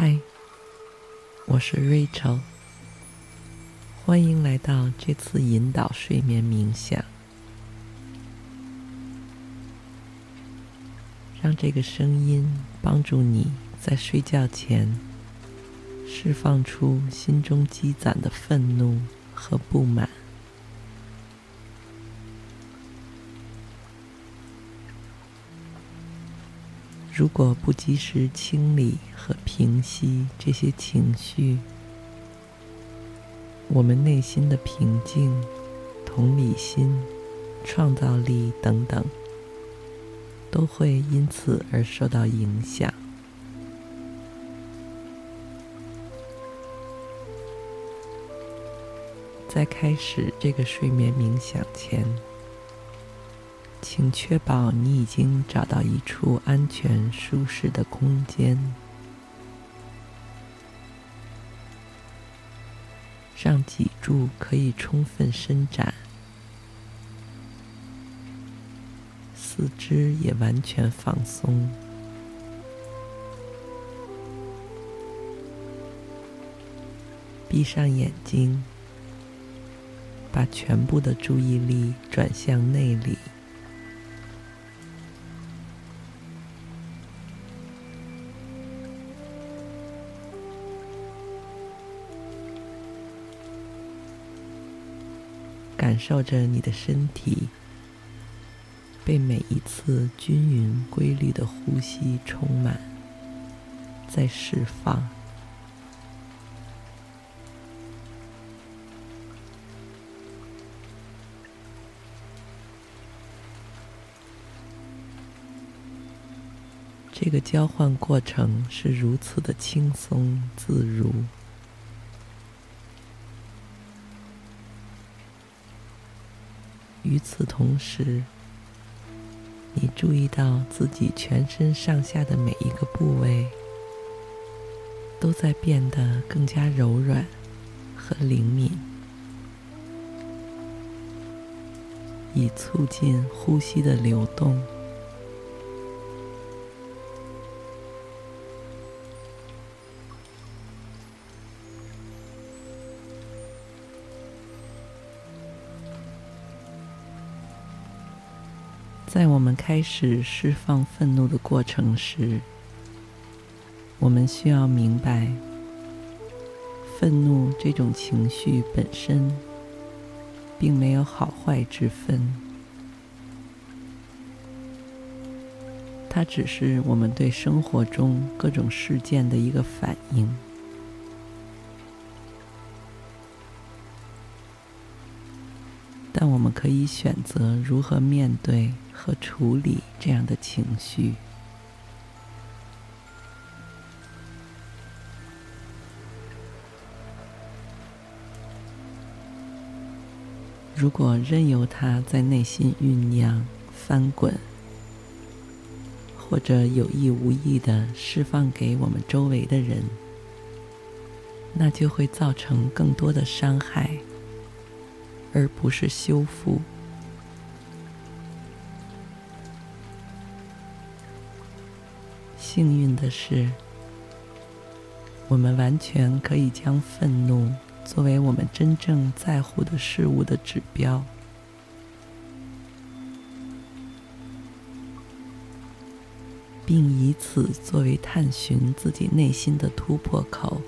嗨，我是 Rachel，欢迎来到这次引导睡眠冥想。让这个声音帮助你在睡觉前释放出心中积攒的愤怒和不满。如果不及时清理和平息这些情绪，我们内心的平静、同理心、创造力等等，都会因此而受到影响。在开始这个睡眠冥想前，请确保你已经找到一处安全舒适的空间，让脊柱可以充分伸展，四肢也完全放松。闭上眼睛，把全部的注意力转向内里。感受着你的身体被每一次均匀规律的呼吸充满，在释放。这个交换过程是如此的轻松自如。与此同时，你注意到自己全身上下的每一个部位都在变得更加柔软和灵敏，以促进呼吸的流动。在我们开始释放愤怒的过程时，我们需要明白，愤怒这种情绪本身并没有好坏之分，它只是我们对生活中各种事件的一个反应。但我们可以选择如何面对和处理这样的情绪。如果任由它在内心酝酿、翻滚，或者有意无意的释放给我们周围的人，那就会造成更多的伤害。而不是修复。幸运的是，我们完全可以将愤怒作为我们真正在乎的事物的指标，并以此作为探寻自己内心的突破口。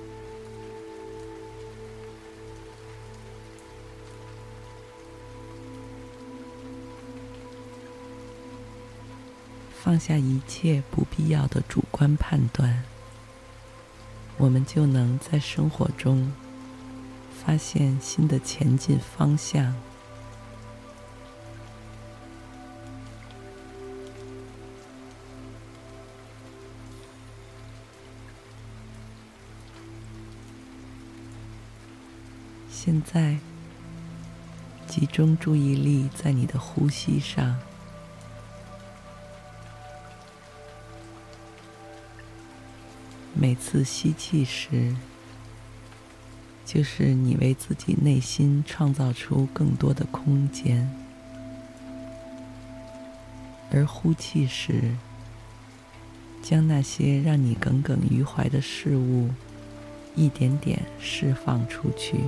放下一切不必要的主观判断我们就能在生活中发现新的前进方向。现在集中注意力在你的呼吸上。每次吸气时，就是你为自己内心创造出更多的空间；而呼气时，将那些让你耿耿于怀的事物，一点点释放出去。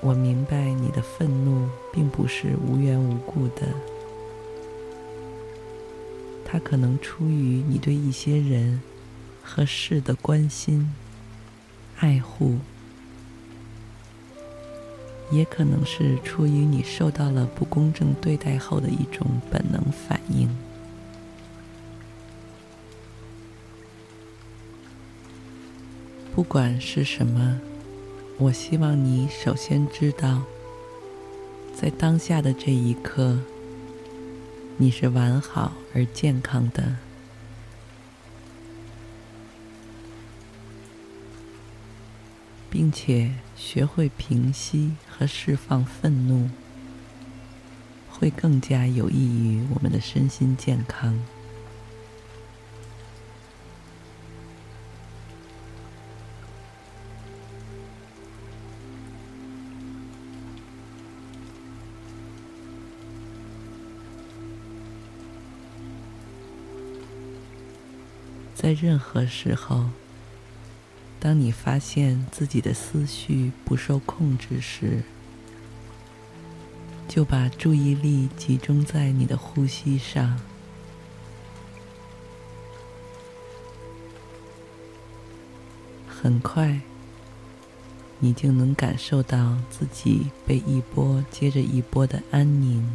我明白你的愤怒并不是无缘无故的，它可能出于你对一些人和事的关心、爱护。也可能是出于你受到了不公正对待后的一种本能反应。不管是什么，我希望你首先知道，在当下的这一刻，你是完好而健康的。并且学会平息和释放愤怒，会更加有益于我们的身心健康。在任何时候。当你发现自己的思绪不受控制时，就把注意力集中在你的呼吸上。很快，你就能感受到自己被一波接着一波的安宁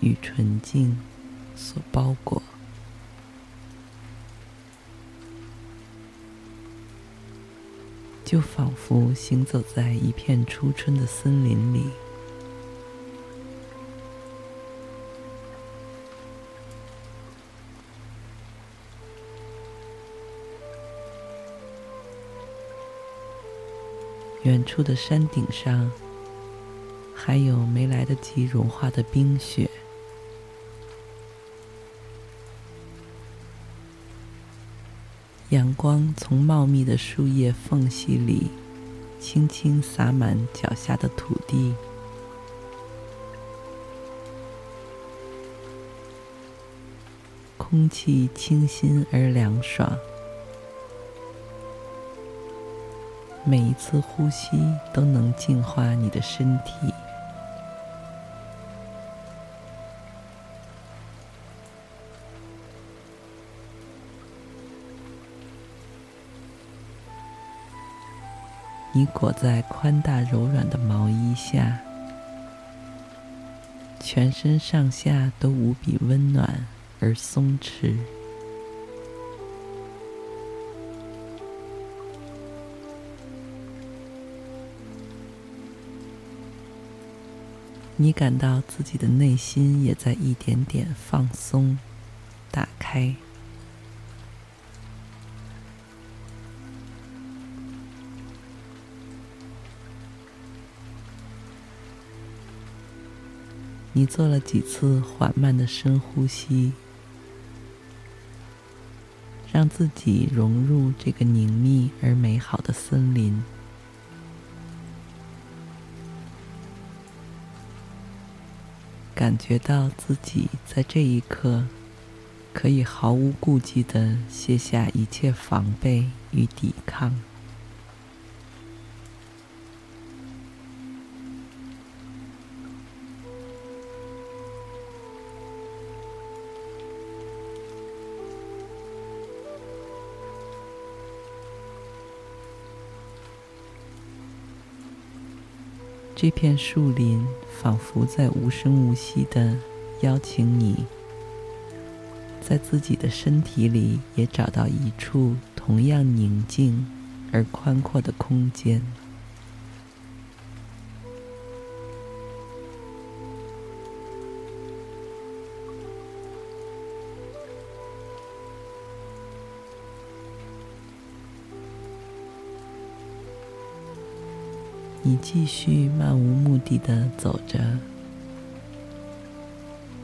与纯净所包裹。就仿佛行走在一片初春的森林里，远处的山顶上还有没来得及融化的冰雪。阳光从茂密的树叶缝隙里轻轻洒满脚下的土地，空气清新而凉爽，每一次呼吸都能净化你的身体。你裹在宽大柔软的毛衣下，全身上下都无比温暖而松弛。你感到自己的内心也在一点点放松、打开。你做了几次缓慢的深呼吸，让自己融入这个宁谧而美好的森林，感觉到自己在这一刻可以毫无顾忌地卸下一切防备与抵抗。这片树林仿佛在无声无息的邀请你，在自己的身体里也找到一处同样宁静而宽阔的空间。你继续漫无目的的走着，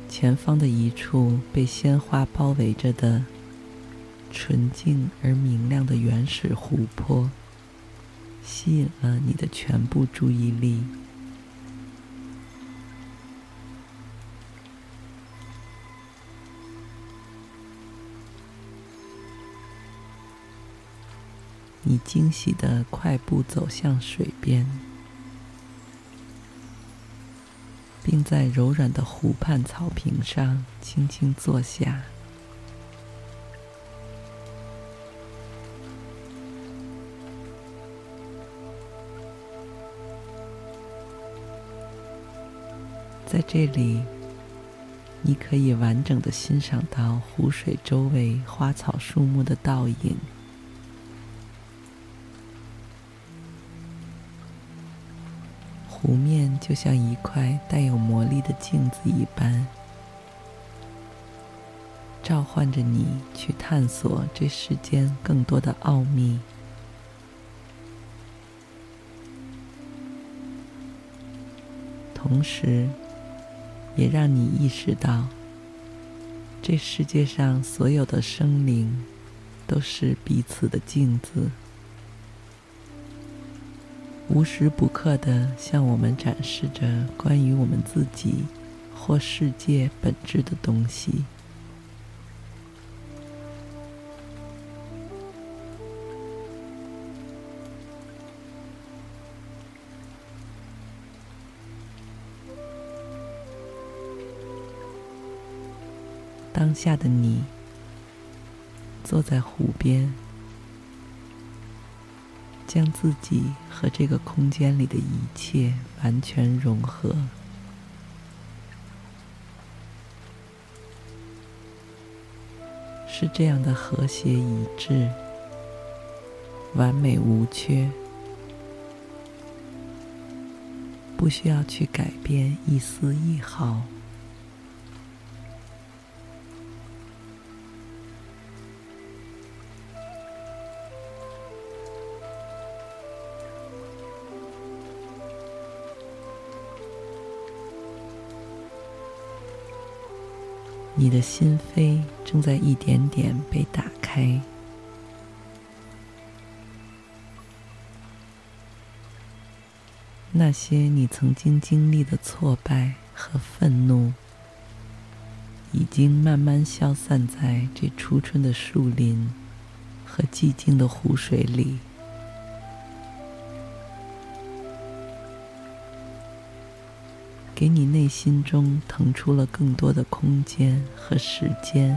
前方的一处被鲜花包围着的纯净而明亮的原始湖泊，吸引了你的全部注意力。你惊喜的快步走向水边。并在柔软的湖畔草坪上轻轻坐下。在这里，你可以完整的欣赏到湖水周围花草树木的倒影。湖面就像一块带有魔力的镜子一般，召唤着你去探索这世间更多的奥秘，同时，也让你意识到，这世界上所有的生灵都是彼此的镜子。无时不刻地向我们展示着关于我们自己或世界本质的东西。当下的你，坐在湖边。将自己和这个空间里的一切完全融合，是这样的和谐一致，完美无缺，不需要去改变一丝一毫。你的心扉正在一点点被打开，那些你曾经经历的挫败和愤怒，已经慢慢消散在这初春的树林和寂静的湖水里。给你内心中腾出了更多的空间和时间，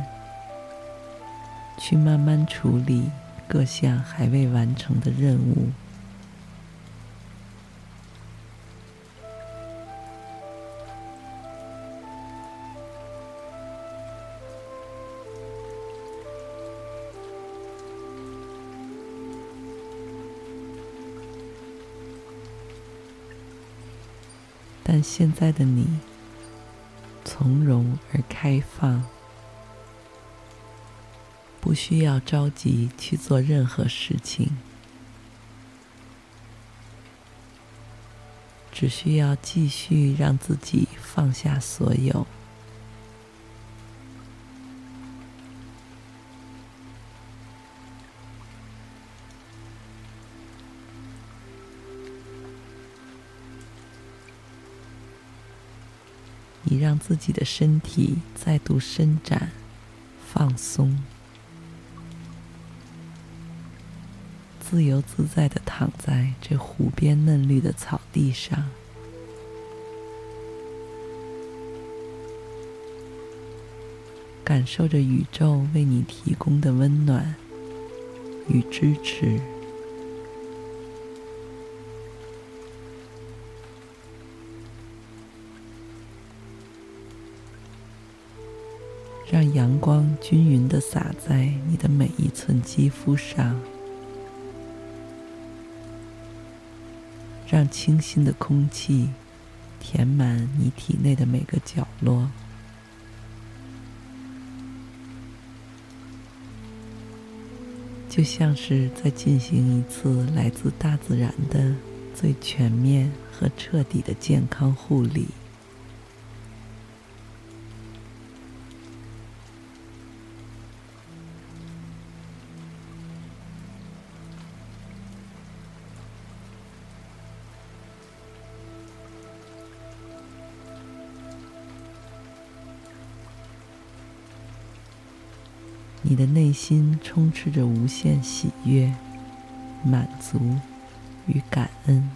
去慢慢处理各项还未完成的任务。现在的你，从容而开放，不需要着急去做任何事情，只需要继续让自己放下所有。让自己的身体再度伸展、放松，自由自在的躺在这湖边嫩绿的草地上，感受着宇宙为你提供的温暖与支持。阳光均匀的洒在你的每一寸肌肤上，让清新的空气填满你体内的每个角落，就像是在进行一次来自大自然的最全面和彻底的健康护理。你的内心充斥着无限喜悦、满足与感恩，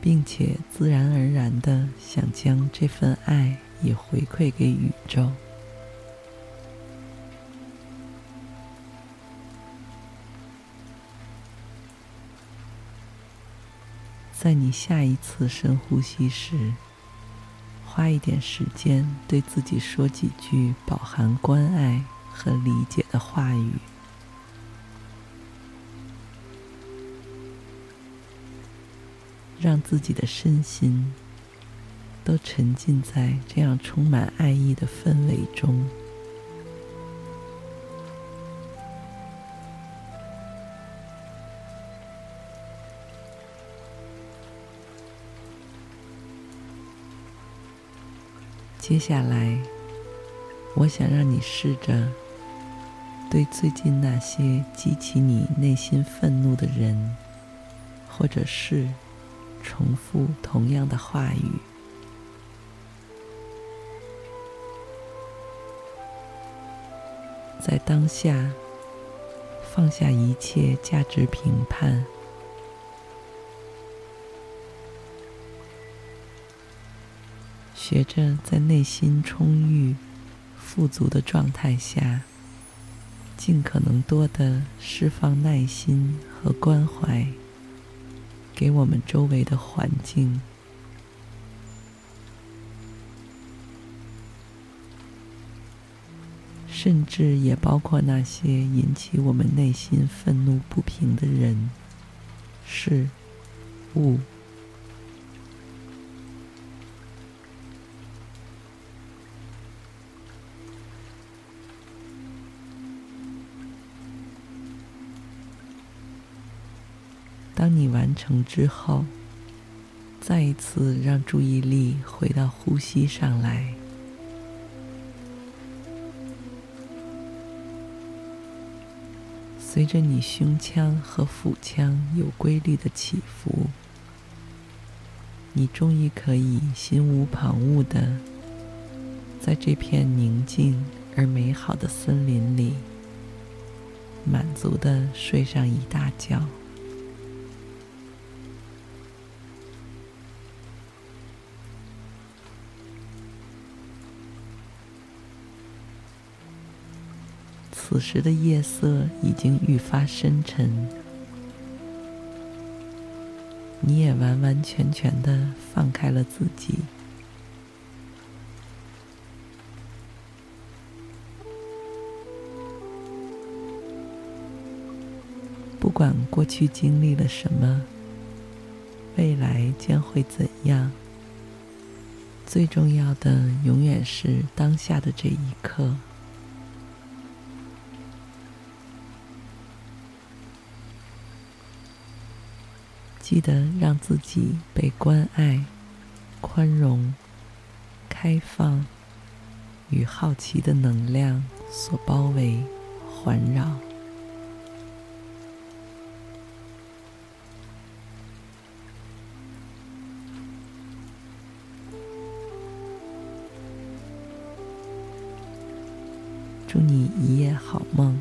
并且自然而然的想将这份爱也回馈给宇宙。在你下一次深呼吸时，花一点时间，对自己说几句饱含关爱和理解的话语，让自己的身心都沉浸在这样充满爱意的氛围中。接下来，我想让你试着对最近那些激起你内心愤怒的人或者事，重复同样的话语。在当下，放下一切价值评判。学着在内心充裕、富足的状态下，尽可能多的释放耐心和关怀给我们周围的环境，甚至也包括那些引起我们内心愤怒不平的人、事、物。当你完成之后，再一次让注意力回到呼吸上来，随着你胸腔和腹腔有规律的起伏，你终于可以心无旁骛的，在这片宁静而美好的森林里，满足的睡上一大觉。此时的夜色已经愈发深沉，你也完完全全的放开了自己。不管过去经历了什么，未来将会怎样，最重要的永远是当下的这一刻。记得让自己被关爱、宽容、开放与好奇的能量所包围、环绕。祝你一夜好梦，